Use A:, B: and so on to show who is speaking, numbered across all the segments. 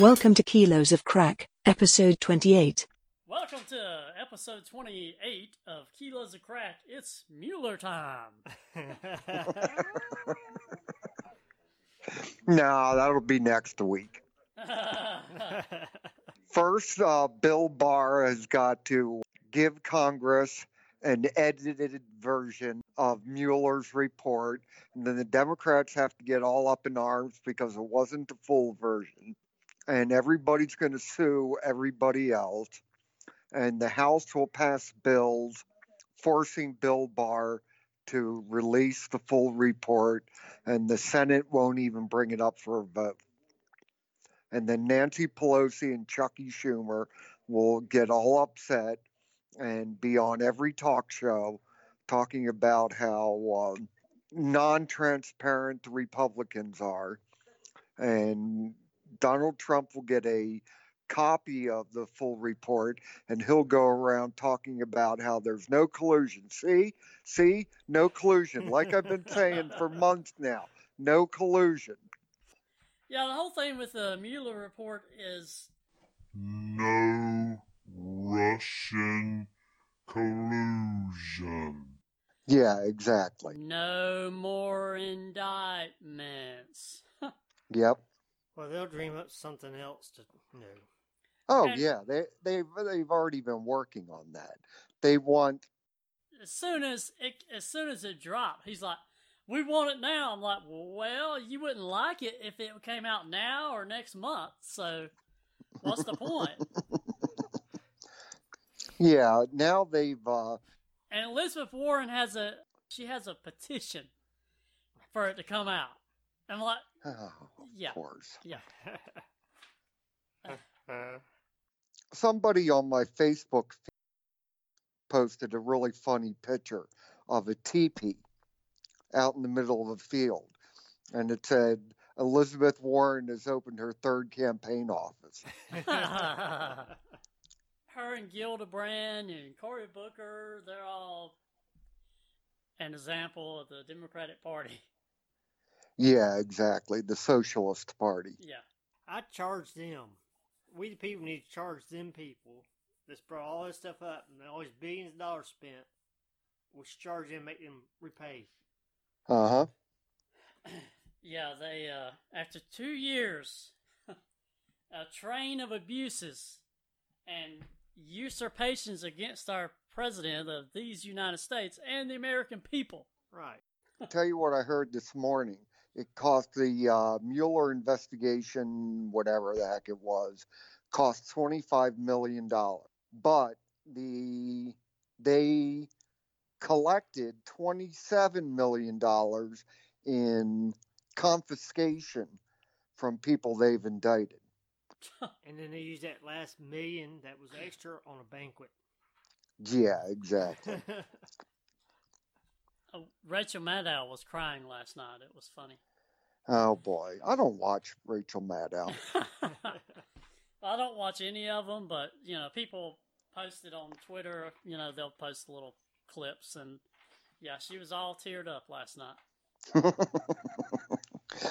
A: Welcome to Kilos of Crack, episode 28.
B: Welcome to episode 28 of Kilos of Crack. It's Mueller time.
C: No, that'll be next week. First, uh, Bill Barr has got to give Congress an edited version of Mueller's report, and then the Democrats have to get all up in arms because it wasn't the full version. And everybody's going to sue everybody else. And the House will pass bills forcing Bill Barr to release the full report, and the Senate won't even bring it up for a vote. And then Nancy Pelosi and Chucky Schumer will get all upset and be on every talk show talking about how um, non transparent the Republicans are. And Donald Trump will get a copy of the full report and he'll go around talking about how there's no collusion. See, see, no collusion. Like I've been saying for months now, no collusion.
B: yeah, the whole thing with the Mueller report is
D: no Russian collusion.
C: Yeah, exactly.
B: no more indictments.
C: Yep.
E: Well, they'll dream up something else to you know.
C: Oh
B: And-
C: yeah, they they've they've already been working on that. They want
B: As soon as it, as soon as it dropped, he's like, "We want it now." I'm like, "Well, you wouldn't like it if it came out now or next month. So, what's the point?"
C: yeah, now they've uh
B: And Elizabeth Warren has a she has a petition for it to come out. I'm like,
C: oh,
B: Yeah.
C: of course.
B: yeah,
C: Somebody on my Facebook feed posted a really funny picture of a teepee out in the middle of a field. And it said Elizabeth Warren has opened her third campaign office.
B: her and Gillibrand and Cory Booker, they're all an example of the Democratic Party.
C: Yeah, exactly. The Socialist Party.
B: Yeah.
E: I charge them. We the people need to charge them people that's brought all this stuff up and all these billions of dollars spent. We should charge them, make them repay.
C: Uh huh.
B: Yeah, they uh after 2 years a train of abuses and usurpations against our president of these United States and the American people.
E: Right.
C: I Tell you what I heard this morning. It cost the uh, Mueller investigation, whatever the heck it was, cost twenty five million dollars. But the they collected twenty seven million dollars in confiscation from people they've indicted.
E: And then they use that last million that was extra on a banquet.
C: Yeah, exactly.
B: Oh, Rachel Maddow was crying last night. It was funny.
C: oh boy, I don't watch Rachel Maddow.
B: I don't watch any of them, but you know, people post it on Twitter. You know, they'll post little clips, and yeah, she was all teared up last night.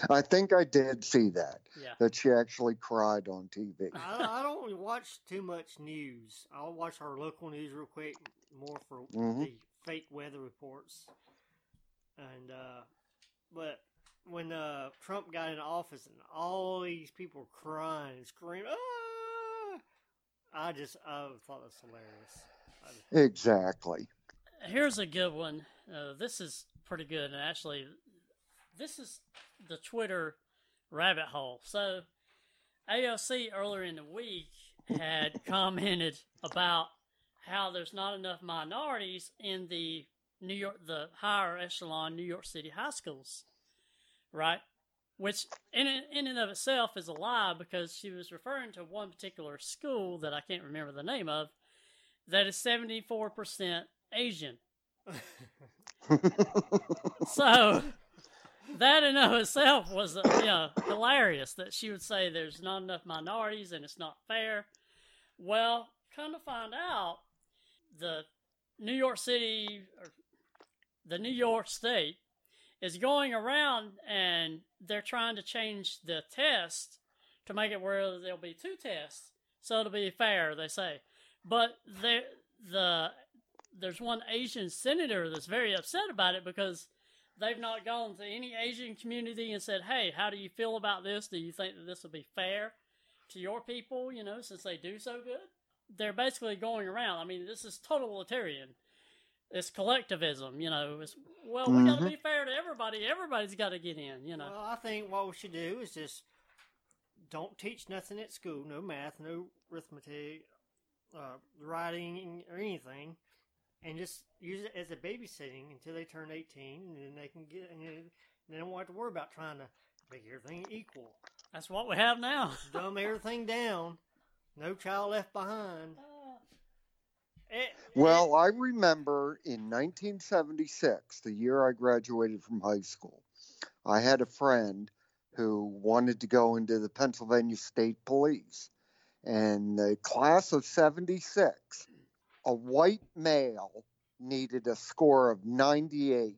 C: I think I did see that.
B: Yeah,
C: That she actually cried on TV.
E: I, I don't watch too much news. I'll watch our local news real quick, more for
C: Mhm.
E: the fake weather reports. And uh, but when uh, Trump got in office and all these people were crying and screaming, ah! I just I thought it was hilarious.
C: Exactly.
B: here's a good one. Uh, this is pretty good, and actually, this is the Twitter rabbit hole. So, AOC earlier in the week had commented about how there's not enough minorities in the New York, the higher echelon New York City high schools, right? Which in in and of itself is a lie because she was referring to one particular school that I can't remember the name of that is seventy four percent Asian. So that in and of itself was you know hilarious that she would say there's not enough minorities and it's not fair. Well, come to find out, the New York City or the New York State is going around and they're trying to change the test to make it where there'll be two tests, so it'll be fair. They say, but there the there's one Asian senator that's very upset about it because they've not gone to any Asian community and said, "Hey, how do you feel about this? Do you think that this will be fair to your people? You know, since they do so good." They're basically going around. I mean, this is totalitarian. It's collectivism. You know, it's well, we got to be fair to everybody. Everybody's got to get in. You know,
E: Well, I think what we should do is just don't teach nothing at school. No math, no arithmetic, uh, writing, or anything, and just use it as a babysitting until they turn eighteen, and then they can get. And then they don't have to worry about trying to make everything equal.
B: that's what we have now.
E: Dumb everything down. No child left behind. Eh,
C: Well, I remember in 1976, the year I graduated from high school, I had a friend who wanted to go into the Pennsylvania State Police. And the class of 76, a white male needed a score of 98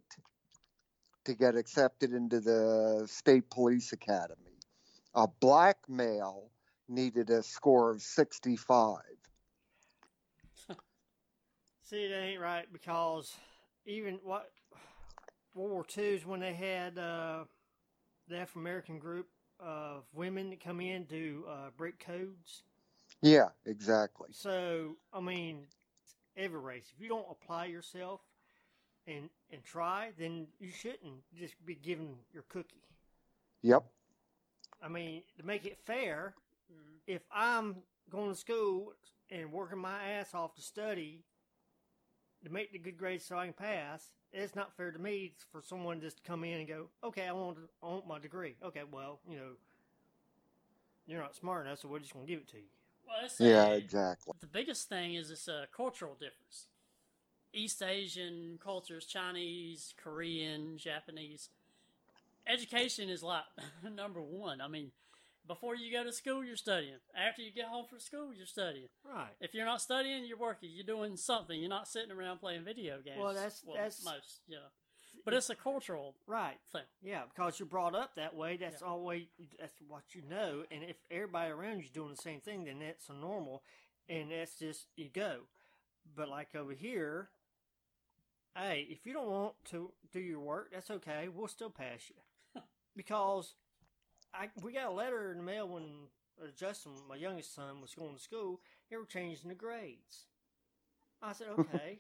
C: to get accepted into the State Police Academy. A black male needed a score of 65.
E: See, that ain't right because even what World War II is when they had uh, the African American group of women that come in to uh, break codes.
C: Yeah, exactly.
E: So, I mean, every race. If you don't apply yourself and and try, then you shouldn't just be given your cookie.
C: Yep.
E: I mean, to make it fair,
B: Mhm.
E: if I'm going to school and working my ass off to study to make the good grades so I can pass, it's not fair to me for someone just to come in and go, "Okay, I want I want my degree." Okay, well, you know, you're not smart enough, so we're just going to give it to you.
B: Well, it's
C: Yeah,
B: a-
C: exactly.
B: The biggest thing is it's a cultural difference. East Asian cultures, Chinese, Korean, Japanese. Education is like number one. I mean, before you go to school, you're studying. After you get home from school, you're studying.
E: Right.
B: If you're not studying, you're working. You're doing something. You're not sitting around playing video games.
E: Well, that's- that's-
B: most, Yeah. But it's a cultural
E: Right.
B: thing.
E: Yeah, because you're brought up that way. That's all way. That's what you know. And if everybody around you's doing the same thing, then that's a normal, and that's just you go. But like over here, hey, if you don't want to do your work, that's okay. We'll still pass you because I we got a letter in the mail when uh, Justin, my youngest son, was going to school. They were changing the grades. I said okay.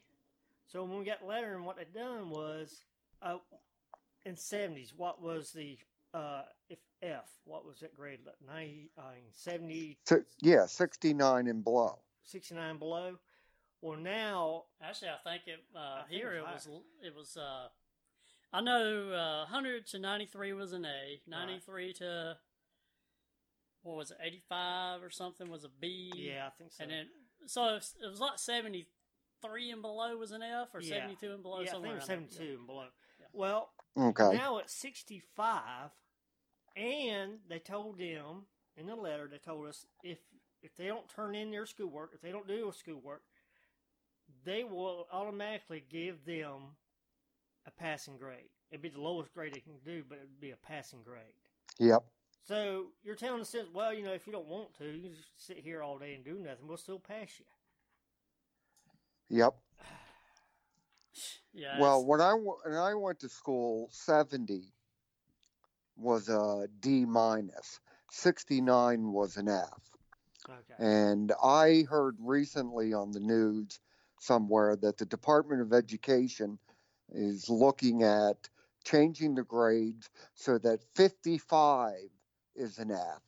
E: so when we got the letter, and what they done was. Uh, in seventies, what was the uh if F? What was that grade? like, 90, I mean, 70,
C: Si- yeah, 69 and below.
E: 69 below. Well, now
B: Actually, I think it uh,
E: I
B: here
E: it
B: it
E: was
B: was it was. I know uh, 100 to 93 was an A. 93 to what was it? 85 or something was a B.
E: yeah, I think so.
B: and then so it was, it was like 73 and below was an F, or
E: Yeah.
B: 72 and below
E: yeah, I
B: somewhere.
E: think it was
B: around there.
E: seventy-two and below.
B: Yeah.
E: Well,
C: Okay.
E: now it's sixty-five, and they told them in the letter they told us if if they don't turn in their schoolwork, if they don't do their schoolwork, they will automatically give them a passing grade. It'd be the lowest grade they can do, but it'd be a passing grade.
C: Yep.
E: So you're telling us, well, you know, if you don't want to, you just sit here all day and do nothing. We'll still pass you.
C: Yep.
B: Yeah.
C: Well, when I when I went to school, 70 was a D minus. 69 was an F.
E: Okay.
C: And I heard recently on the news somewhere that the Department of Education is looking at changing the grades so that 55 is an F.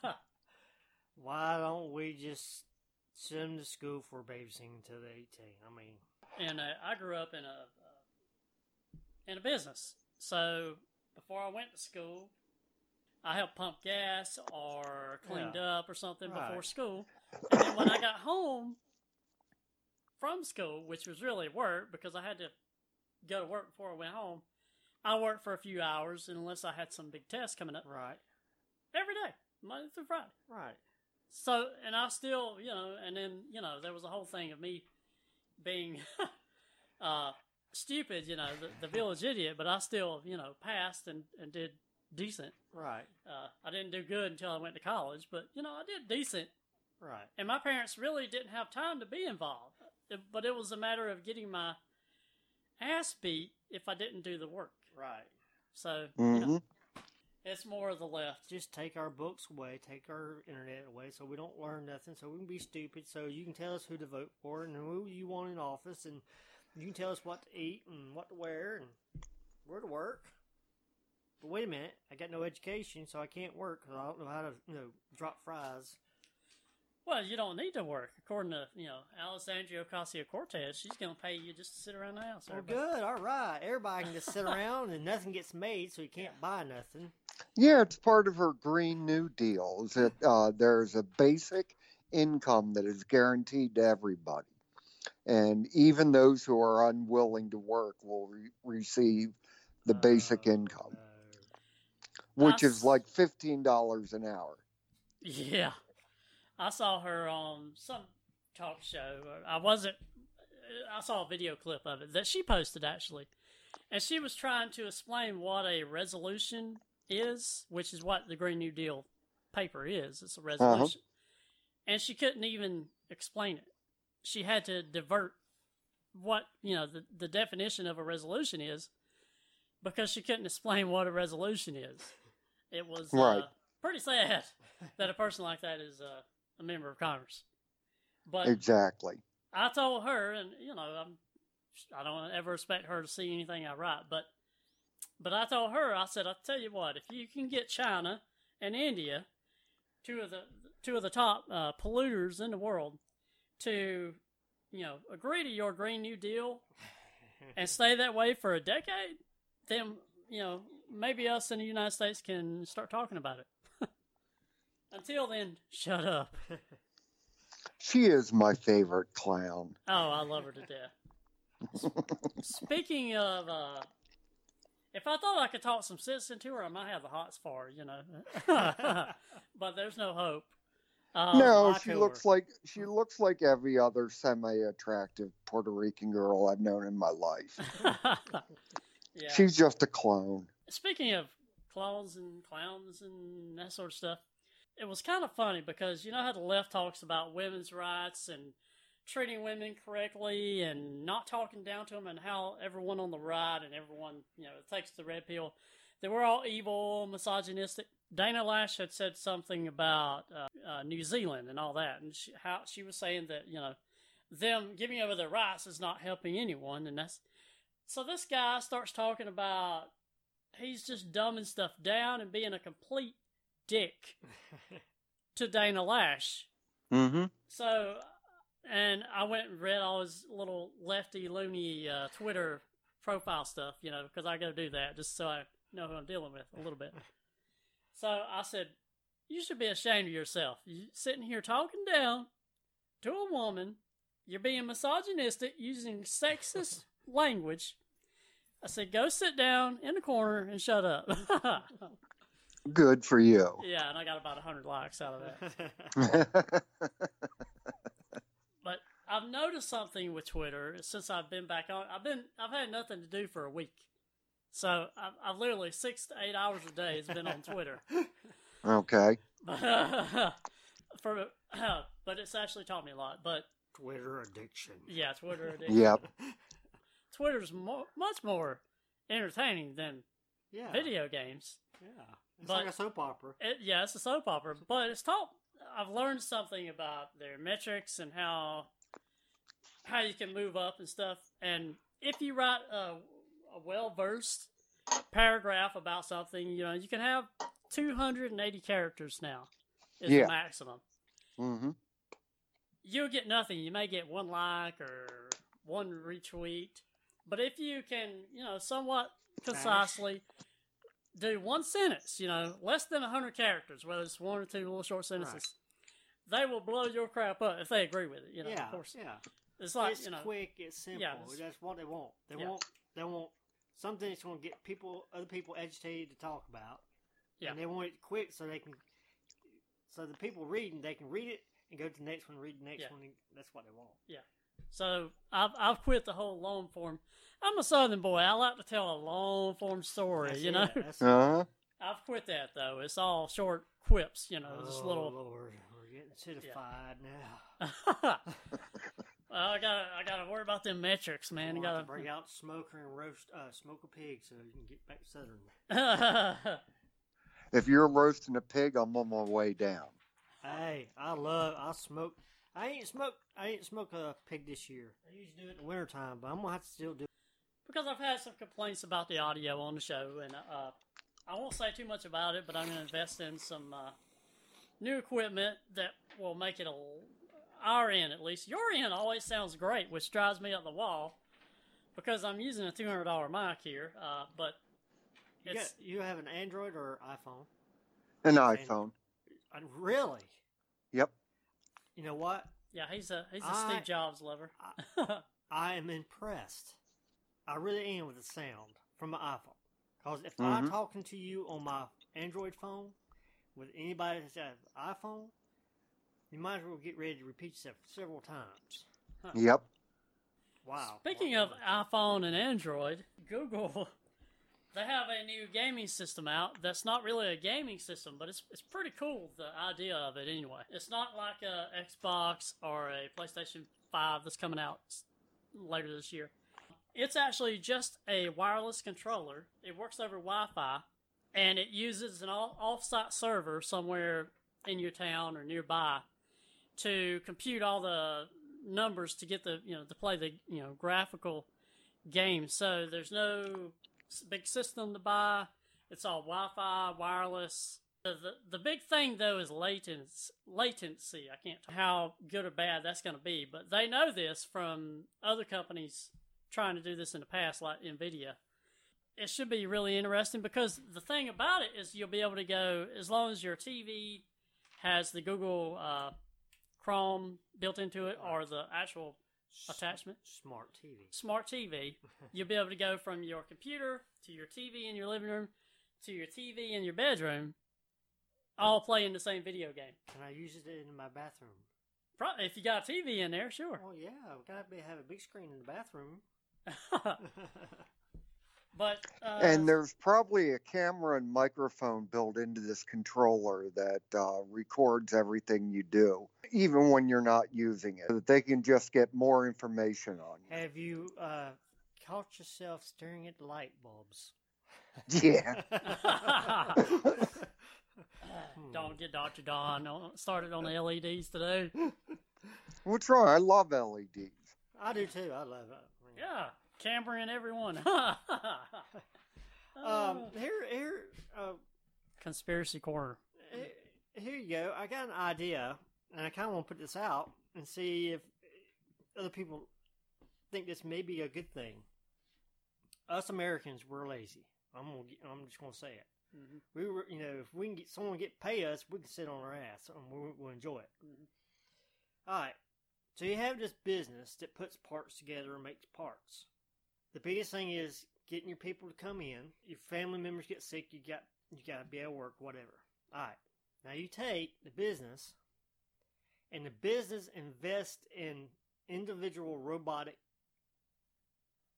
E: Why don't we just send them to school for babysitting until they're 18? I mean,
B: and uh, I grew up in a uh, in a business. So before I went to school, I helped pump gas or cleaned
E: Yeah.
B: up or something before school. And then when I got home from school, which was really work because I had to go to work before I went home, I worked for a few hours unless I had some big test coming up
E: right,
B: every day, Monday through Friday.
E: right.
B: So, and I still, you know, and then, you know, there was a whole thing of me being uh, stupid, you know, the, the village idiot, but I still, you know, passed and, and did decent.
E: Right.
B: Uh, I didn't do good until I went to college, but you know I did decent.
E: Right.
B: And my parents really didn't have time to be involved. It- but it was a matter of getting my ass beat if I didn't do the work.
E: Right.
B: So you know,
C: hmm
B: it's more of the left.
E: Just take our books away, take our internet away, so we don't learn nothing, so we can be stupid, so you can tell us who to vote for and who you want in office, and you can tell us what to eat and what to wear and where to work. But wait a minute, I got no education, so I can't work because I don't know how to, you know, drop fries.
B: Well, you don't need to work, according to you know Alexandria Ocasio Cortez. She's going to pay you just to sit around the house.
E: Well,
B: everybody.
E: good, all right. Everybody can just sit around and nothing gets made, so you can't buy nothing.
C: Yeah, it's part of her Green New Deal. Is that uh, there's a basic income that is guaranteed to everybody, and even those who are unwilling to work will re- receive the basic
E: Oh,
C: income,
E: no.
C: which is like fifteen dollars an hour.
B: Yeah, I saw her on some talk show. I wasn't. I saw a video clip of it that she posted actually, and she was trying to explain what a resolution is, which is what the Green New Deal paper is. It's a resolution, and she couldn't even explain it. She had to divert what you know the the definition of a resolution is because she couldn't explain what a resolution is. It was
C: Right.
B: uh, pretty sad that a person like that is uh, a member of Congress. But
C: Exactly.
B: I told her, and you know, I'm, I don't ever expect her to see anything I write, but but I told her, I said, I'll tell you what, if you can get China and India, two of the two of the top uh, polluters in the world, to you know agree to your Green New Deal and stay that way for a decade, then you know maybe us in the United States can start talking about it. Until then, shut up.
C: She is my favorite clown.
B: Oh, I love her to death. Speaking of, uh, if I thought I could talk some sense into her, I might have the hots for her, you know. but there's no hope. Um,
C: no, she looks
E: her.
C: like she looks like every other semi-attractive Puerto Rican girl I've known in my life.
B: yeah.
C: She's just a clone.
B: Speaking of clowns and clowns and that sort of stuff, it was kind of funny because you know how the left talks about women's rights and treating women correctly and not talking down to them, and how everyone on the right and everyone you know takes the red pill. They were all evil, misogynistic. Dana Loesch had said something about uh, uh, New Zealand and all that, and she, how she was saying that you know them giving over their rights is not helping anyone, and that's so. This guy starts talking about he's just dumbing stuff down and being a complete dick to Dana Loesch.
C: Mm-hmm.
B: So, and I went and read all his little lefty loony uh, Twitter profile stuff, you know, because I got to do that just so I know who I'm dealing with a little bit. So I said, "You should be ashamed of yourself. You sitting here talking down to a woman. You're being misogynistic, using sexist language." I said, "Go sit down in the corner and shut up."
C: Good for you.
B: yeah, and I got about hundred likes out of that. But I've noticed something with Twitter since I've been back on. I've been I've had nothing to do for a week, so I've, I've literally six to eight hours a day has been on Twitter.
C: okay.
B: for but it's actually taught me a lot. But
E: Twitter addiction.
B: yeah, Twitter addiction.
C: Yep.
B: Twitter's mo- much more entertaining than
E: Yeah.
B: video games.
E: Yeah. It's
B: But-
E: like a soap opera.
B: It, yeah, it's a soap opera, but it's taught. I've learned something about their metrics and how how you can move up and stuff. And if you write a, a well versed paragraph about something, you know, you can have 280 characters now. Is
C: Yeah.
B: the maximum.
C: Mm-hmm.
B: You'll get nothing. You may get one like or one retweet, but if you can, you know, somewhat concisely do one sentence, you know, less than 100 characters, whether it's one or two little short sentences, they will blow your crap up if they agree with it. You know,
E: yeah.
B: of course.
E: Yeah.
B: It's like,
E: it's
B: you know,
E: quick. It's simple.
B: Yeah, it's-
E: that's what they want. They
B: Yeah.
E: want. They want something that's going to get people, other people, agitated to talk about.
B: Yeah.
E: And they want it quick so they can, so the people reading they can read it and go to the next one, read the next
B: Yeah.
E: one. And that's what they want.
B: So I've I've quit the whole long form. I'm a Southern boy. I like to tell a long form story.
E: That's
B: you
E: it.
B: know,
C: Uh-huh.
B: I've quit that though. It's all short quips, you know, just
E: oh,
B: little.
E: Lord, we're getting citified now.
B: well, I gotta, I gotta worry about them metrics, man. You gotta.
E: to bring out smoker and roast, uh, smoke a pig so you can get back southern.
C: If you're roasting a pig, I'm on my way down.
E: Hey, I love. I smoke. I ain't smoke. I ain't smoke a pig this year. I usually do it in the wintertime, but I'm gonna have to still do. it.
B: because I've had some complaints about the audio on the show, and uh, I won't say too much about it, but I'm going to invest in some uh, new equipment that will make it a our end at least. Your end always sounds great, which drives me up the wall because I'm using a two hundred dollar mic here, uh, but
E: You, got, you have an Android or iPhone?
C: An iPhone.
E: Uh, really?
C: Yep.
E: You know what?
B: yeah, he's a he's a
E: I-
B: Steve Jobs lover.
E: I am impressed. I really am with the sound from my iPhone. Because if I'm
C: Mhm.
E: talking to you on my Android phone with anybody that's got an iPhone, you might as well get ready to repeat yourself several times.
C: Yep.
E: Wow.
B: Speaking of iPhone and Android, Google they have a new gaming system out that's not really a gaming system, but it's it's pretty cool the idea of it anyway. It's not like a Xbox or a PlayStation 5 that's coming out later this year. It's actually just a wireless controller. It works over Wi-Fi and it uses an all, off-site server somewhere in your town or nearby to compute all the numbers to get the you know to play the you know graphical game. So there's no big system to buy. It's all Wi-Fi, wireless. The, the, the big thing though is latency. Latency. I can't tell how good or bad that's going to be, but they know this from other companies trying to do this in the past, like Nvidia. It should be really interesting because the thing about it is you'll be able to go as long as your TV has the Google uh, Chrome built into it or the actual attachment
E: Smart TV.
B: smart TV, you'll be able to go from your computer to your TV in your living room to your TV in your bedroom, all playing the same video game.
E: Can I use it in my bathroom?
B: Pro- If you got a TV in there, sure.
E: Oh yeah, I've got to be, have a big screen in the bathroom.
B: but uh,
C: And there's probably a camera and microphone built into this controller that uh, records everything you do, even when you're not using it, so that they can just get more information on you.
E: have you uh, caught yourself staring at light bulbs?
C: Yeah.
B: don't get Dr. Don started on the LEDs today.
C: What's wrong? I love LEDs.
E: I do too. I love it.
B: Yeah, Cambrian everyone.
E: Um, here, here, uh,
B: Conspiracy corner.
E: he- here you go. I got an idea, and I kind of want to put this out and see if other people think this may be a good thing. Us Americans, we're lazy. I'm gonna. Get, I'm just gonna say it.
B: Mhm.
E: We were, you know, if we can get someone to get pay us, we can sit on our ass and we'll, we'll enjoy it. All right. So you have this business that puts parts together and makes parts. The biggest thing is getting your people to come in. Your family members get sick, you got you got to be at work, whatever. All right. Now you take the business, and the business invest in individual robotic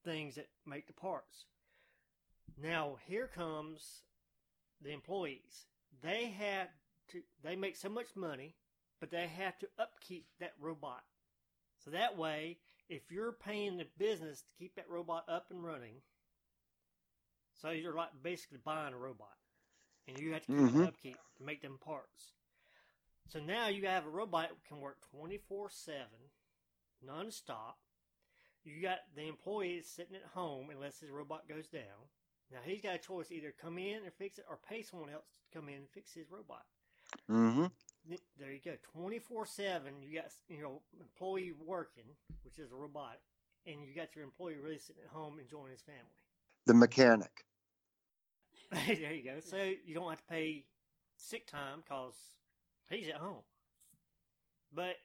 E: things that make the parts. Now here comes the employees. They have to. They make so much money, but they have to upkeep that robot. So that way, if you're paying the business to keep that robot up and running, so you're like basically buying a robot, and you have to keep
C: Mhm.
E: upkeep to make them parts. So now you have a robot that can work twenty four seven, nonstop. You got the employee sitting at home unless his robot goes down. Now he's got a choice: either come in and fix it, or pay someone else to come in and fix his robot.
C: Mm-hmm.
E: Th- There you go, twenty four seven. You got you know employee working, which is a robot, and you got your employee really sitting at home enjoying his family.
C: The mechanic.
E: there you go. So you don't have to pay sick time because he's at home. But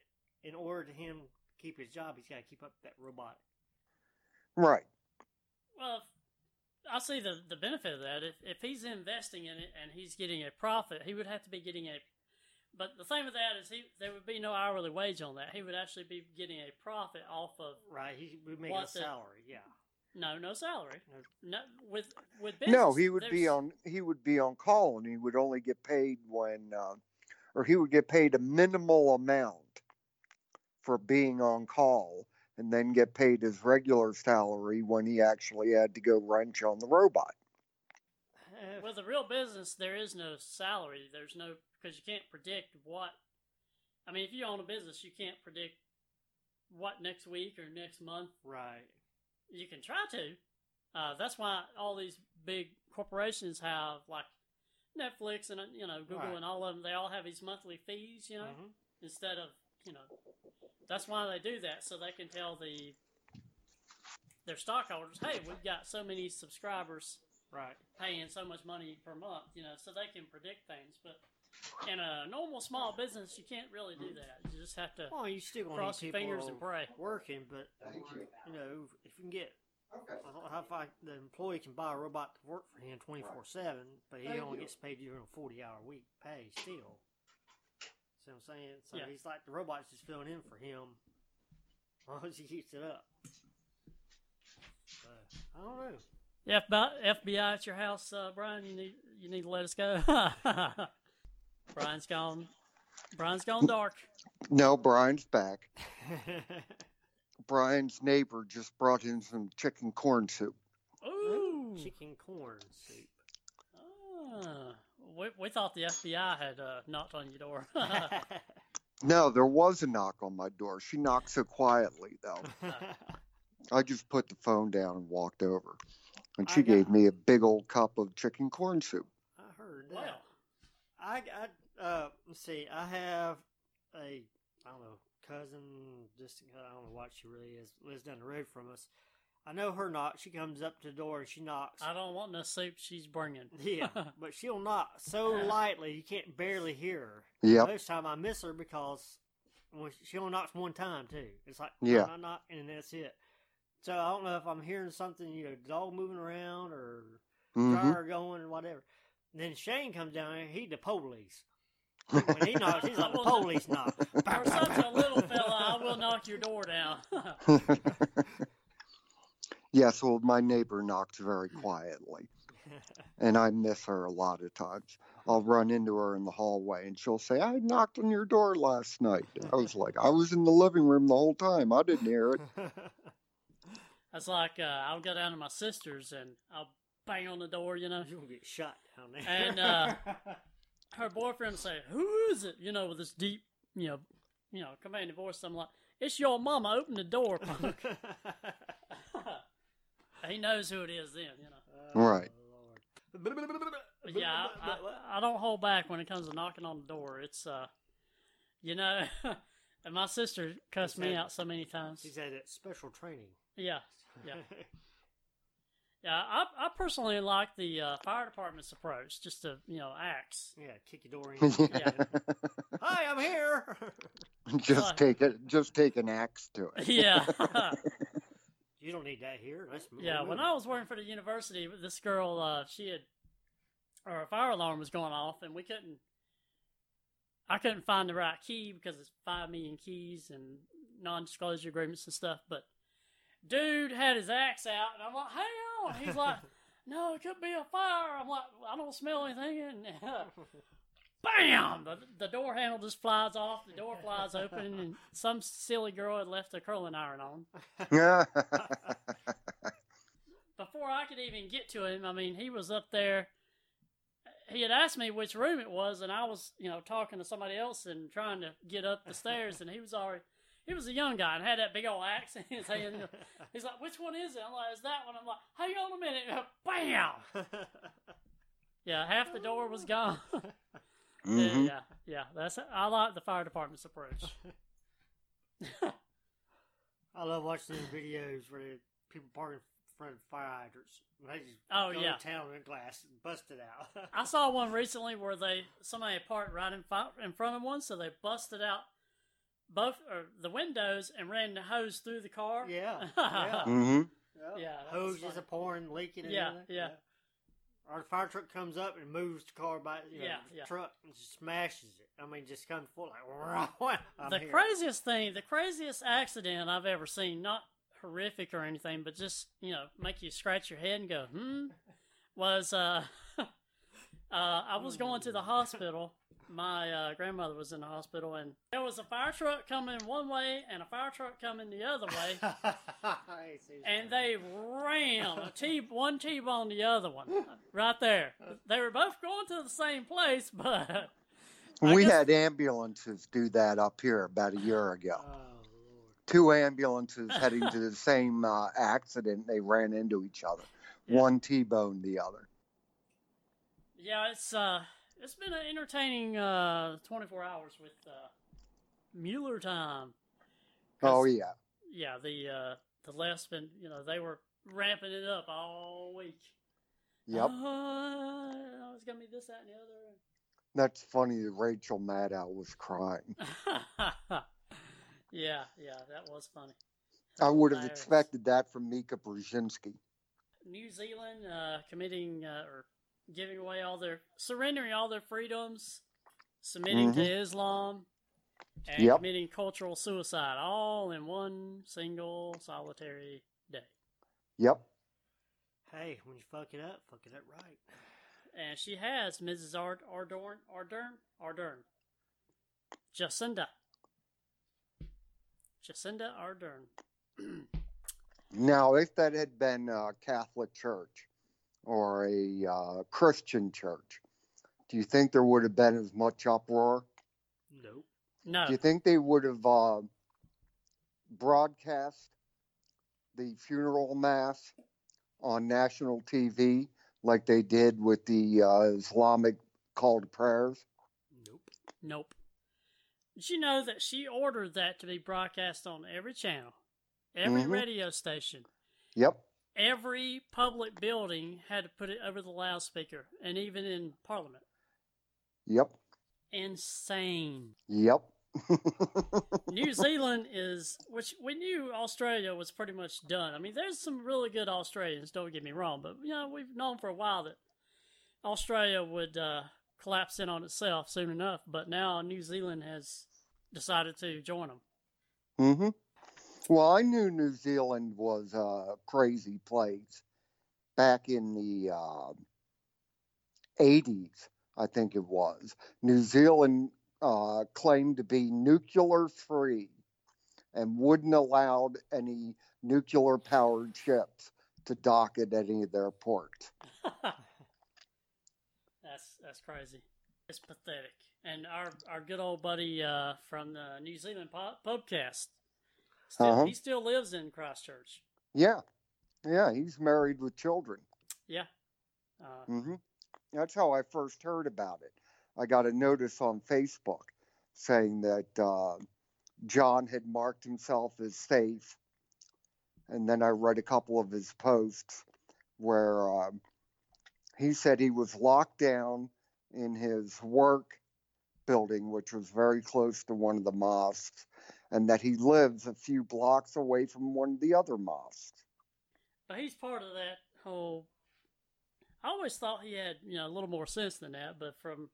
E: in order to him keep his job, he's got to keep up that robot.
C: Right.
B: Well, I see the the benefit of that. If if he's investing in it and he's getting a profit, he would have to be getting a. But the thing with that is, he there would be no hourly wage on that. He would actually be getting a profit off of.
E: Right? He would make a
B: What's it?
E: salary. Yeah.
B: No, no salary.
E: No.
B: No, with with business.
C: No, he would be on he would be on call, and he would only get paid when, uh, or he would get paid a minimal amount for being on call, and then get paid his regular salary when he actually had to go wrench on the robot.
B: With a real business, there is no salary. There's no because you can't predict what. I mean, if you own a business, you can't predict what next week or next month.
E: right.
B: You can try to. Uh, that's why all these big corporations have like Netflix and uh, you know Google
E: Right.
B: and all of them. They all have these monthly fees. You know,
E: Mhm.
B: instead of you know. That's why they do that so they can tell the their stockholders, hey, we've got so many subscribers
E: Right.
B: paying so much money per month, you know, so they can predict things. But in a normal small business, you can't really do that. You just have to
E: Well, you still gonna
B: cross
E: need
B: your
E: people
B: fingers and pray.
E: working, but you know, if you can get, I don't know how far the employee can buy a robot to work for him twenty four seven, but he only gets paid during a forty hour week pay still. See what I'm saying? So
B: Yeah.
E: he's like the robot's just filling in for him as long as he keeps it up. So, I don't know.
B: FBI, FBI at your house, uh, Brian. You need you need to let us go. Brian's gone. Brian's gone dark.
C: No, Brian's back. Brian's neighbor just brought in some chicken corn soup.
B: Ooh.
E: Chicken corn soup.
B: Ah, we, we thought the FBI had uh, knocked on your door.
C: No, there was a knock on my door. She knocked so quietly, though. I just put the phone down and walked over. And she
E: got-
C: gave me a big old cup of chicken corn soup.
E: I heard that.
B: well,
E: I, I uh, let's see. I have a I don't know cousin. Just I don't know what she really is. Lives down the road from us. I know her knock. She comes up to the door and she knocks.
B: I don't want no soup she's bringing.
E: yeah, but she'll knock so lightly you can't barely hear her.
C: Yeah.
E: Most time I miss her because when she, she only knocks one time too. It's like
C: Yeah.
E: I knock knock, and that's it. So I don't know if I'm hearing something, you know, dog moving around or
C: hmm
E: dryer going or whatever. And then Shane comes down there. He the police. When he knocks, he's like the police knock.
B: For such a little fella, I will knock your door down.
C: yes, well, my neighbor knocks very quietly. And I miss her a lot of times. I'll run into her in the hallway and she'll say, I knocked on your door last night. I was like, I was in the living room the whole time. I didn't hear it.
B: That's like uh, I'll go down to my sister's and I'll bang on the door, you know,
E: You're gonna get shot down there.
B: And, uh, her boyfriend will say, "Who is it?" You know, with this deep, you know, you know, commanding voice. I'm like, "It's your mama. Open the door, punk." he knows who it is then, you know.
C: Right.
B: But yeah, I, I, I don't hold back when it comes to knocking on the door. It's, uh, you know, and my sister cussed me out so many times.
E: She's had that special training.
B: Yeah, yeah. Yeah, I, I personally like the uh, fire department's approach, just to you know axe.
E: yeah, kick your door in.
B: Yeah.
E: Hi, I'm here.
C: just take it. Just take an axe to it.
B: Yeah,
E: you don't need that here. Let's move.
B: yeah.
E: move.
B: When I was working for the university, this girl, uh, she had, or a fire alarm was going off, and we couldn't. I couldn't find the right key because it's five million keys and non-disclosure agreements and stuff. But dude had his axe out, and I'm like, "Hang on!" He's like, "No, it could be a fire." I'm like, "I don't smell anything." And bam! The, the door handle just flies off. The door flies open, and some silly girl had left a curling iron on. before I could even get to him, I mean, he was up there. He had asked me which room it was, and I was, you know, talking to somebody else and trying to get up the stairs, and he was already. He was a young guy and had that big old axe in his hand. He's like, "Which one is it?" I'm like, "Is that one?" I'm like, "Hang on a minute!" Bam! Yeah, half the door was gone. yeah,
C: Mhm.
B: yeah, yeah. That's I like the fire department's approach.
E: I love watching the videos where people park in front of fire hydrants. And They just
B: Oh,
E: go
B: yeah.
E: to town with glass and bust it out.
B: I saw one recently where they somebody parked right in, fi- in front of one, so they busted out both or the windows and ran the hose through the car.
E: yeah, yeah,
C: Mhm.
B: Yeah, that was
E: Hoses are pouring, leaking. And
B: Yeah,
E: everything.
B: yeah.
E: Our fire truck comes up and moves the car by, you know,
B: Yeah,
E: the
B: yeah.
E: truck and smashes it. I mean, just comes full like. I'm
B: the
E: here.
B: craziest thing, the craziest accident I've ever seen. Not horrific or anything, but just you know make you scratch your head and go, hmm. Was uh, uh, I was going to the hospital. My uh, grandmother was in the hospital, and there was a fire truck coming one way and a fire truck coming the other way, and they ran a T one T bone the other one right there. They were both going to the same place, but I
C: we
B: guess-
C: had ambulances do that up here about a year ago.
E: oh,
C: Two ambulances heading to the same uh, accident. They ran into each other.
B: Yeah.
C: One T-boned the other.
B: yeah, it's uh, it's been an entertaining uh, twenty four hours with uh, Mueller time.
C: Oh yeah.
B: yeah, the uh, the left's been you know they were ramping it up all week.
C: Yep.
B: Uh, oh, it's gonna be this, that, and the other.
C: That's funny Rachel Maddow was crying.
B: yeah, yeah, that was funny.
C: I would have
B: Hilarious.
C: expected that from Mika Brzezinski.
B: New Zealand uh, committing uh, or giving away all their surrendering all their freedoms, submitting to mm-hmm. Islam, and
C: Yep.
B: committing cultural suicide all in one single solitary day.
C: Yep.
E: Hey, when you fuck it up, fuck it up right.
B: And she has Mrs. Ard- Ardorn Ardern Ardern Jacinda Jacinda Ardern.
C: Now, if that had been a Catholic church or a uh, Christian church, do you think there would have been as much uproar?
E: Nope.
B: No,
C: Do you think they would have uh, broadcast the funeral mass on national TV like they did with the uh, Islamic call to prayers?
E: Nope.
B: Nope. Did you know that she ordered that to be broadcast on every channel, every
C: Mhm.
B: radio station,
C: Yep.
B: Every public building had to put it over the loudspeaker, and even in Parliament?
C: Yep.
B: Insane.
C: Yep.
B: New Zealand is, which we knew Australia was pretty much done. I mean, there's some really good Australians. Don't get me wrong, but you know we've known for a while that Australia would uh, collapse in on itself soon enough. But now New Zealand has decided to join them.
C: hmm Well, I knew New Zealand was a crazy place back in the uh, 80s, I think it was. New Zealand uh, claimed to be nuclear free and wouldn't allow any nuclear powered ships to dock at any of their ports.
B: That's that's crazy. It's pathetic. And our our good old buddy uh, from the New Zealand po- podcast, still,
C: Uh-huh.
B: he still lives in Christchurch.
C: Yeah. Yeah, he's married with children.
B: Yeah. Uh,
C: hmm That's how I first heard about it. I got a notice on Facebook saying that uh, John had marked himself as safe. And then I read a couple of his posts where um he said he was locked down in his work building, which was very close to one of the mosques, and that he lives a few blocks away from one of the other mosques.
B: But he's part of that whole. I always thought he had, you know, a little more sense than that. But from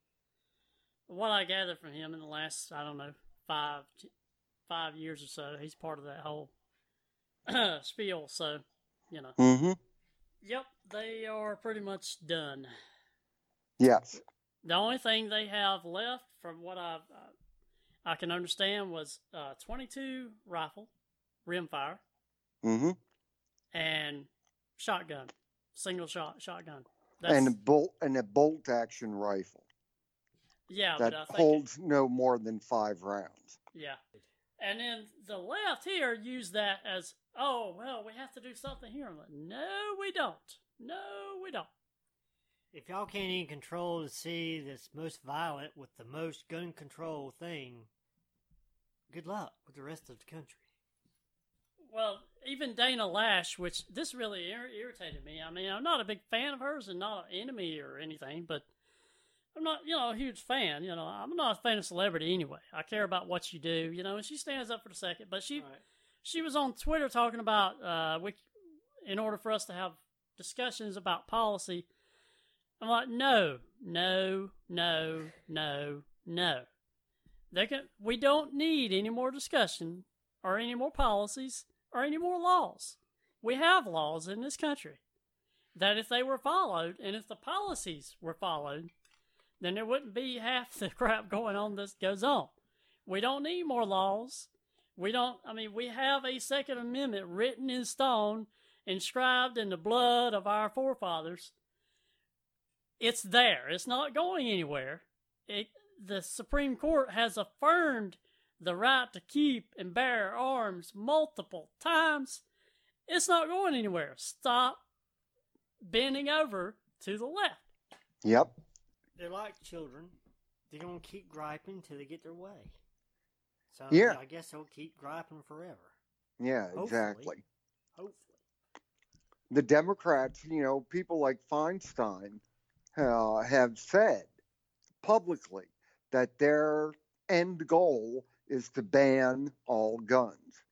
B: what I gathered from him in the last, I don't know, five five years or so, he's part of that whole spiel. So, you know,
C: Mm-hmm.
B: yep, they are pretty much done.
C: Yes.
B: The only thing they have left, from what I I can understand, was uh, 22 rifle, rimfire,
C: Mm-hmm.
B: and shotgun, single shot shotgun.
C: and a bolt and a bolt action rifle
B: yeah,
C: that
B: but I think
C: holds no more than five rounds.
B: yeah. And then the left here use that as oh well, we have to do something here. I'm like, no, we don't. No, we don't.
E: If y'all can't even control the city that's most violent with the most gun control thing, good luck with the rest of the country.
B: Well, even Dana Loesch, which this really ir- irritated me. I mean, I'm not a big fan of hers and not an enemy or anything, but I'm not, you know, a huge fan. You know, I'm not a fan of celebrity anyway. I care about what you do, you know, and she stands up for the second. But she,
E: right.
B: she was on Twitter talking about, uh, we, in order for us to have discussions about policy, I'm like, no, no, no, no, no. They can, we don't need any more discussion or any more policies or any more laws. We have laws in this country that if they were followed and if the policies were followed, then there wouldn't be half the crap going on that goes on. We don't need more laws. We don't, I mean, we have a Second Amendment written in stone, inscribed in the blood of our forefathers. It's there. It's not going anywhere. It, the Supreme Court has affirmed the right to keep and bear arms multiple times. It's not going anywhere. Stop bending over to the left.
C: Yep.
E: They're like children. They're gonna keep griping till they get their way. So
C: Yeah.
E: I guess they'll keep griping forever.
C: Yeah,
E: Hopefully.
C: exactly.
E: Hopefully.
C: The Democrats, you know, people like Feinstein uh, have said publicly that their end goal is to ban all guns,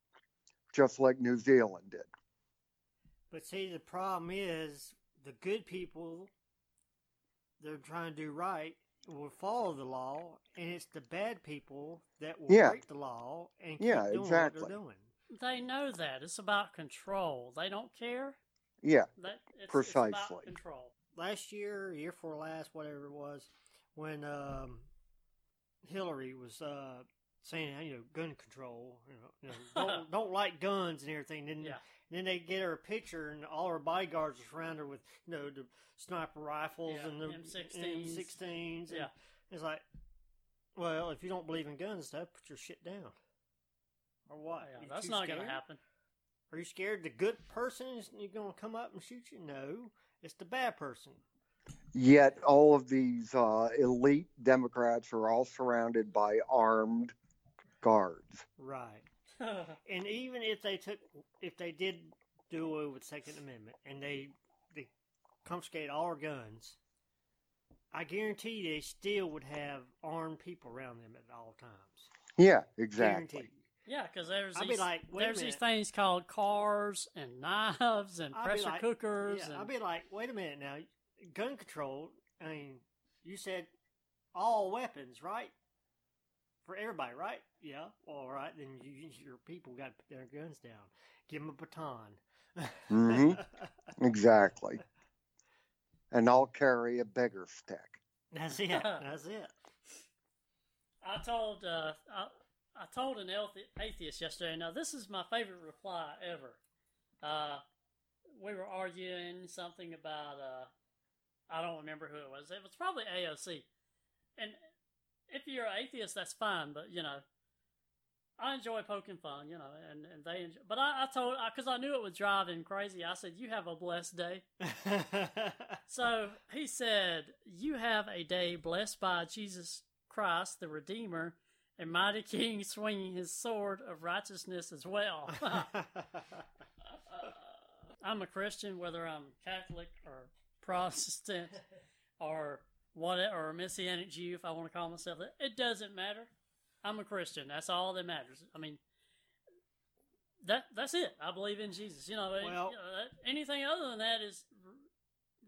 C: just like New Zealand did.
E: But see, the problem is the good people they're trying to do right will follow the law, and it's the bad people that will
C: Yeah.
E: break the law and keep
C: Yeah,
E: doing
C: exactly.
E: what they're doing.
B: They know that. It's about control. They don't care.
C: Yeah,
B: That it's, It's
C: Precisely.
B: about control.
E: Last year, year before last, whatever it was, when um, Hillary was uh, saying, you know, gun control, you know, you know don't, don't like guns and everything. Then,
B: Yeah.
E: then they get her a picture, and all her bodyguards are surround her with, you know, the sniper rifles
B: Yeah,
E: and the
B: M16s.
E: M16s. and
B: Yeah.
E: It's like, well, if you don't believe in guns stuff, put your shit down. Or what?
B: Yeah, that's not going to happen.
E: Are you scared the good person is going to come up and shoot you? No, it's the bad person.
C: yet all of these uh, elite Democrats are all surrounded by armed guards.
E: Right. And even if they took, if they did do away with Second Amendment and they they confiscate all our guns, I guarantee they still would have armed people around them at all times.
C: Yeah, exactly.
E: Guaranteed.
B: Yeah, because there's
E: I'd be
B: these,
E: like, wait a
B: there's these things called cars and knives and
E: I'd be
B: pressure
E: like-
B: cookers.
E: Yeah,
B: and,
E: I'd be like, wait a minute now, gun control. I mean, you said all weapons, right? For everybody, right? Yeah. All right, then you, your people got to put their guns down. Give them a baton.
C: mm-hmm. Exactly. And I'll carry a bigger stick.
E: That's it. That's it.
B: I told uh, I, I told an atheist yesterday. Now this is my favorite reply ever. Uh, we were arguing something about uh, I don't remember who it was. It was probably AOC. And if you're an atheist, that's fine. But you know, I enjoy poking fun. You know, and, and they enjoy. But I, I told because I knew it was driving crazy. I said, "You have a blessed day." So he said, You have a day blessed by Jesus Christ, the Redeemer, and mighty King swinging his sword of righteousness as well. I'm a Christian, whether I'm Catholic or Protestant or what, or a Messianic Jew, if I want to call myself that. It doesn't matter. I'm a Christian. That's all that matters. I mean, that that's it. I believe in Jesus. You know,
E: Well-
B: you know, anything other than that is r-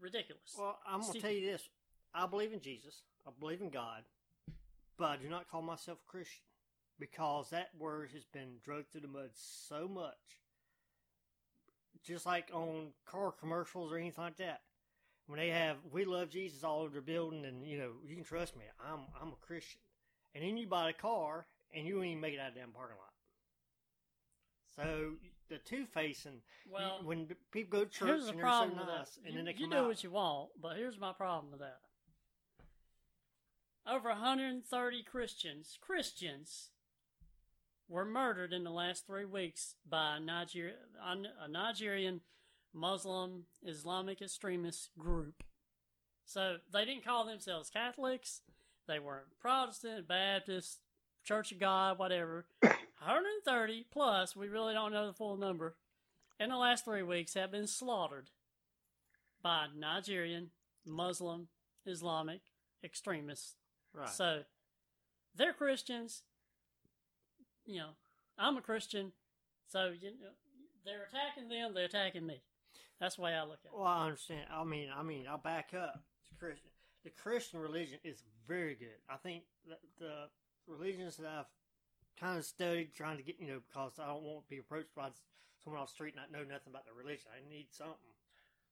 B: ridiculous.
E: well, I'm going to tell you this. I believe in Jesus. I believe in God. But I do not call myself a Christian because that word has been drugged through the mud so much. Just like on car commercials or anything like that. When they have "We love Jesus" all over their building, and you know you can trust me, I'm I'm a Christian. And then you buy a car, and you don't even make it out of the damn parking lot. So the two facing,
B: well,
E: when people go to church
B: here's the
E: and they're so
B: problem with
E: nice,
B: that.
E: and
B: you,
E: then they
B: you
E: come
B: do
E: out.
B: what you want, but here's my problem with that. Over 130 Christians, Christians, were murdered in the last three weeks by a, Niger- a Nigerian Muslim Islamic extremist group. So they didn't call themselves Catholics. They weren't Protestant, Baptist, Church of God, whatever. 130 plus, we really don't know the full number, in the last three weeks have been slaughtered by Nigerian Muslim Islamic extremists.
E: Right.
B: So they're Christians. You know, I'm a Christian. So you know, they're attacking them. They're attacking me. That's the way I look at it.
E: Well, I understand. I mean, I mean, I'll back up. It's Christian. The Christian religion is very good. I think the religions that I've kind of studied, trying to get, you know, because I don't want to be approached by someone off the street and not know nothing about the religion. I need something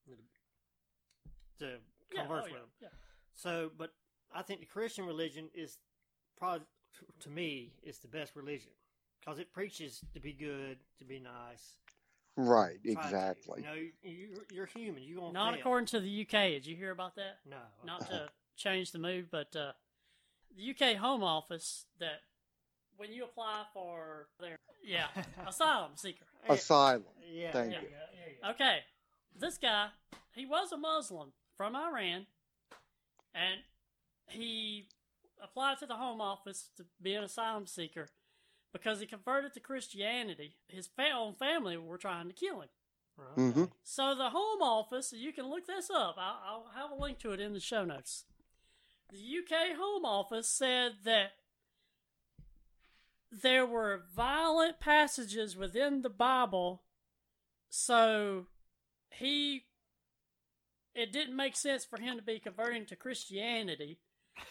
E: to, to
B: Yeah, oh
E: converse
B: oh, yeah,
E: with them.
B: yeah.
E: So, but I think the Christian religion is probably, to me, is the best religion because it preaches to be good, to be nice.
C: Right,
E: Try to.
C: exactly.
E: You know, you, you, you're human. You gonna
B: Not
E: fail.
B: according to the UK. Did you hear about that?
E: No,
B: Not to change the mood, but uh, the UK Home Office that when you apply for their yeah asylum seeker.
C: Asylum.
E: Yeah,
C: Thank
E: there
C: you.
E: go, there you go.
B: Okay, this guy he was a Muslim from Iran, and he applied to the Home Office to be an asylum seeker because he converted to Christianity. His fa- own family were trying to kill him.
E: Right,
C: Mhm.
B: So the Home Office, you can look this up. I'll, I'll have a link to it in the show notes. The UK Home Office said that there were violent passages within the Bible, so he it didn't make sense for him to be converting to Christianity,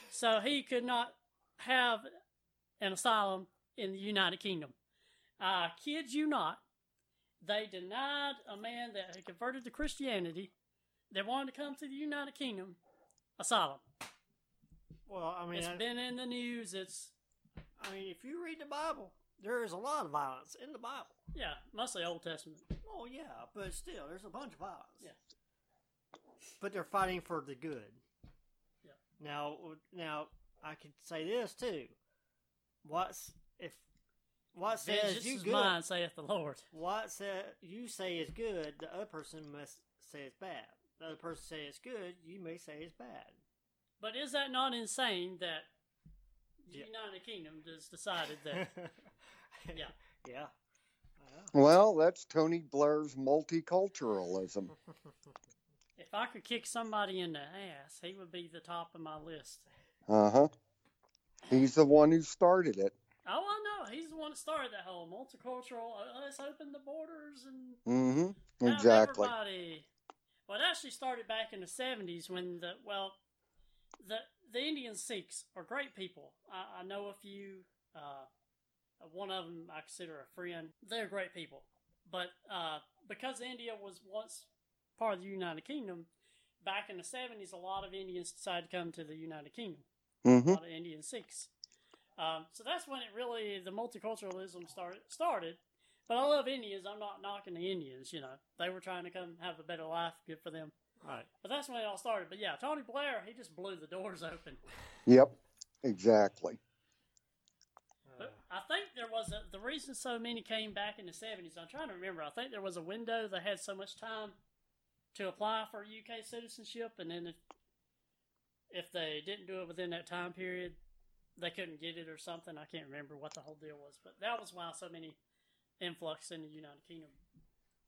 B: so he could not have an asylum in the United Kingdom. I kid you not they denied a man that had converted to Christianity that wanted to come to the United Kingdom asylum.
E: Well, I mean,
B: It's
E: I,
B: been in the news. It's
E: I mean, if you read the Bible, there is a lot of violence in the Bible.
B: yeah, mostly Old Testament.
E: Oh yeah, but still, there's a bunch of violence.
B: Yeah.
E: But they're fighting for the good.
B: Yeah.
E: Now, now I could say this too. What's if what says
B: Vengeance
E: you
B: is
E: good?
B: mine, saith the Lord.
E: What sa you say is good, the other person must say it's bad. The other person say it's good, you may say it's bad.
B: But is that not insane that the
E: Yeah.
B: United Kingdom has decided that? yeah,
E: yeah.
C: Well, that's Tony Blair's multiculturalism.
B: if I could kick somebody in the ass, he would be the top of my list.
C: Uh huh. He's the one who started it.
B: Oh, I know. He's the one that started that whole multicultural. Uh, let's open the borders and
C: Mm-hmm. Exactly.
B: Everybody. Well, it actually started back in the seventies when the well, the the Indian Sikhs are great people. I, I know a few. Uh, one of them I consider a friend. They're great people, but uh, because India was once part of the United Kingdom, back in the seventies, a lot of Indians decided to come to the United Kingdom. A
C: Mm-hmm.
B: lot of Indian Sikhs. Um, so that's when it really the multiculturalism started. Started, but I love Indians. I'm not knocking the Indians. You know, they were trying to come have a better life. Good for them.
E: Right.
B: But that's when it all started. But yeah, Tony Blair, he just blew the doors open.
C: Yep. Exactly.
B: But I think there was a, the reason so many came back in the 70s. I'm trying to remember. I think there was a window that had so much time to apply for UK citizenship, and then if, if they didn't do it within that time period, they couldn't get it or something. I can't remember what the whole deal was, but that was why so many influx in the United Kingdom.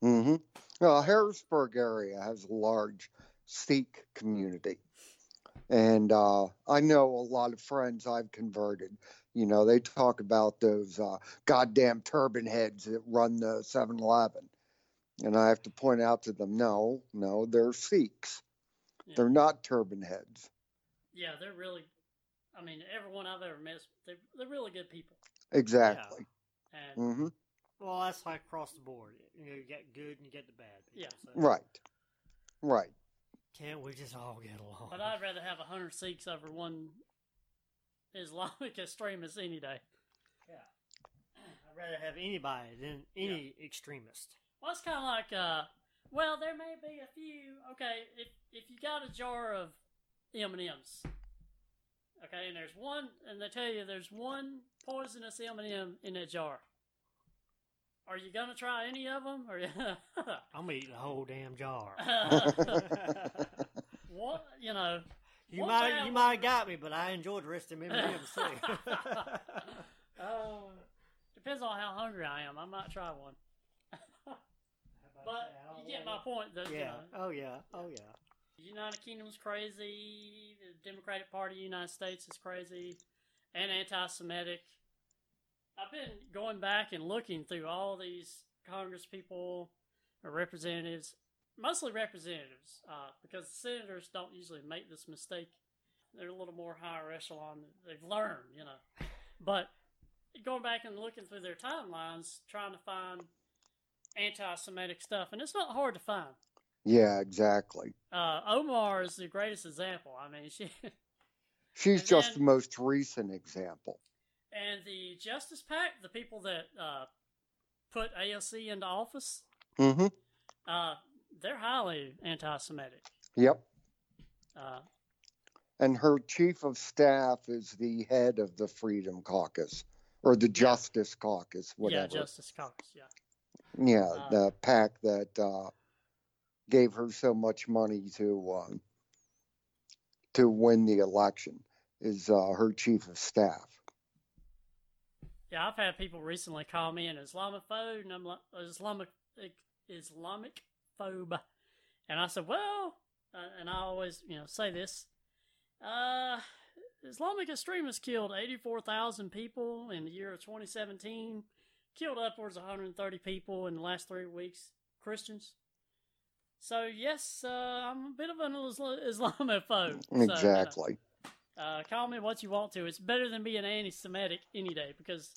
C: Mm-hmm. Well, Harrisburg area has a large Sikh community. And uh, I know a lot of friends I've converted. You know, they talk about those uh, goddamn turban heads that run the 7 Eleven. And I have to point out to them, no, no, they're Sikhs.
B: Yeah.
C: They're not turban heads.
B: Yeah, they're really. I mean, everyone I've ever met, they're, they're really good people.
C: Exactly.
B: And
C: Mm-hmm.
E: Well, that's like across the board. You know, you get good and you get the bad. People,
B: Yeah.
E: so
C: Right. Right.
E: Can't we just all get along?
B: But I'd rather have a hundred Sikhs over one Islamic extremist any day. Yeah.
E: I'd rather have anybody than any extremist.
B: Well, it's kind of like, uh, well, there may be a few. Okay, if if you got a jar of M and M's, okay, and there's one, and they tell you there's one poisonous M and m in that jar. Are you gonna try any of them? Or
E: I'm eating the whole damn jar.
B: what? You know,
E: You might
B: time-
E: you might have got me, but I enjoyed the rest of them M&Ms too.
B: Oh, depends on how hungry I am. I might try one. But you get my point. You
E: Yeah.
B: know,
E: Oh yeah. Oh yeah.
B: the United Kingdom's crazy. The Democratic Party of the United States is crazy and anti-Semitic. I've been going back and looking through all these Congress people or representatives, mostly representatives, uh, because senators don't usually make this mistake. They're a little more higher echelon. They've learned, you know. But going back and looking through their timelines, trying to find anti-Semitic stuff, and it's not hard to find.
C: Yeah, exactly.
B: Uh, Omar is the greatest example. I mean, she
C: She's just
B: then-
C: the most recent example.
B: and the Justice Pact, the people that uh, put AOC into office,
C: hmm
B: uh, they're highly anti-Semitic.
C: Yep.
B: Uh,
C: And her chief of staff is the head of the Freedom Caucus or the Justice Caucus, whatever.
B: yeah, Justice Caucus. Yeah,
C: Yeah,
B: Uh,
C: the PAC that uh, gave her so much money to um, to win the election is uh, her chief of staff.
B: yeah. I've had people recently call me an Islamophobe, and I'm like Islamic Islamic phobe, and I said, well, uh, and I always you know say this. Uh, Islamic extremists killed 84,000 people in the year of 2017, killed upwards of 130 people in the last three weeks, Christians. So, yes, uh, I'm a bit of an Isla- Islamophobe. So, you know,
C: Exactly.
B: uh, call me what you want to. It's better than being anti Semitic any day because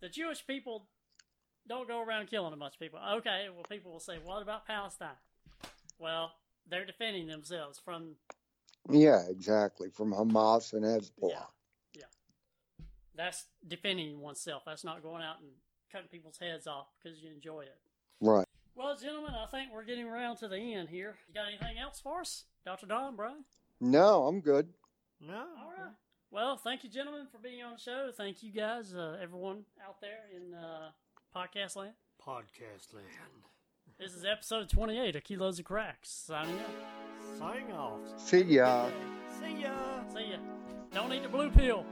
B: the Jewish people don't go around killing a bunch of people. Okay, well, people will say, what about Palestine? Well, they're defending themselves from
C: Yeah, exactly. From Hamas and Hezbollah.
B: Yeah. That's defending oneself. That's not going out and cutting people's heads off because you enjoy it.
C: Right.
B: Well, gentlemen, I think we're getting around to the end here. You got anything else for us? Dr. Don, Brian?
C: No, I'm good.
E: No.
B: All right. Well, thank you, gentlemen, for being on the show. Thank you, guys, uh, everyone out there in uh, podcast land.
E: Podcast land.
B: This is episode 28 of Kilos of Cracks. Signing out.
E: Signing off.
C: See ya.
E: See ya.
B: See ya. Don't eat the blue pill.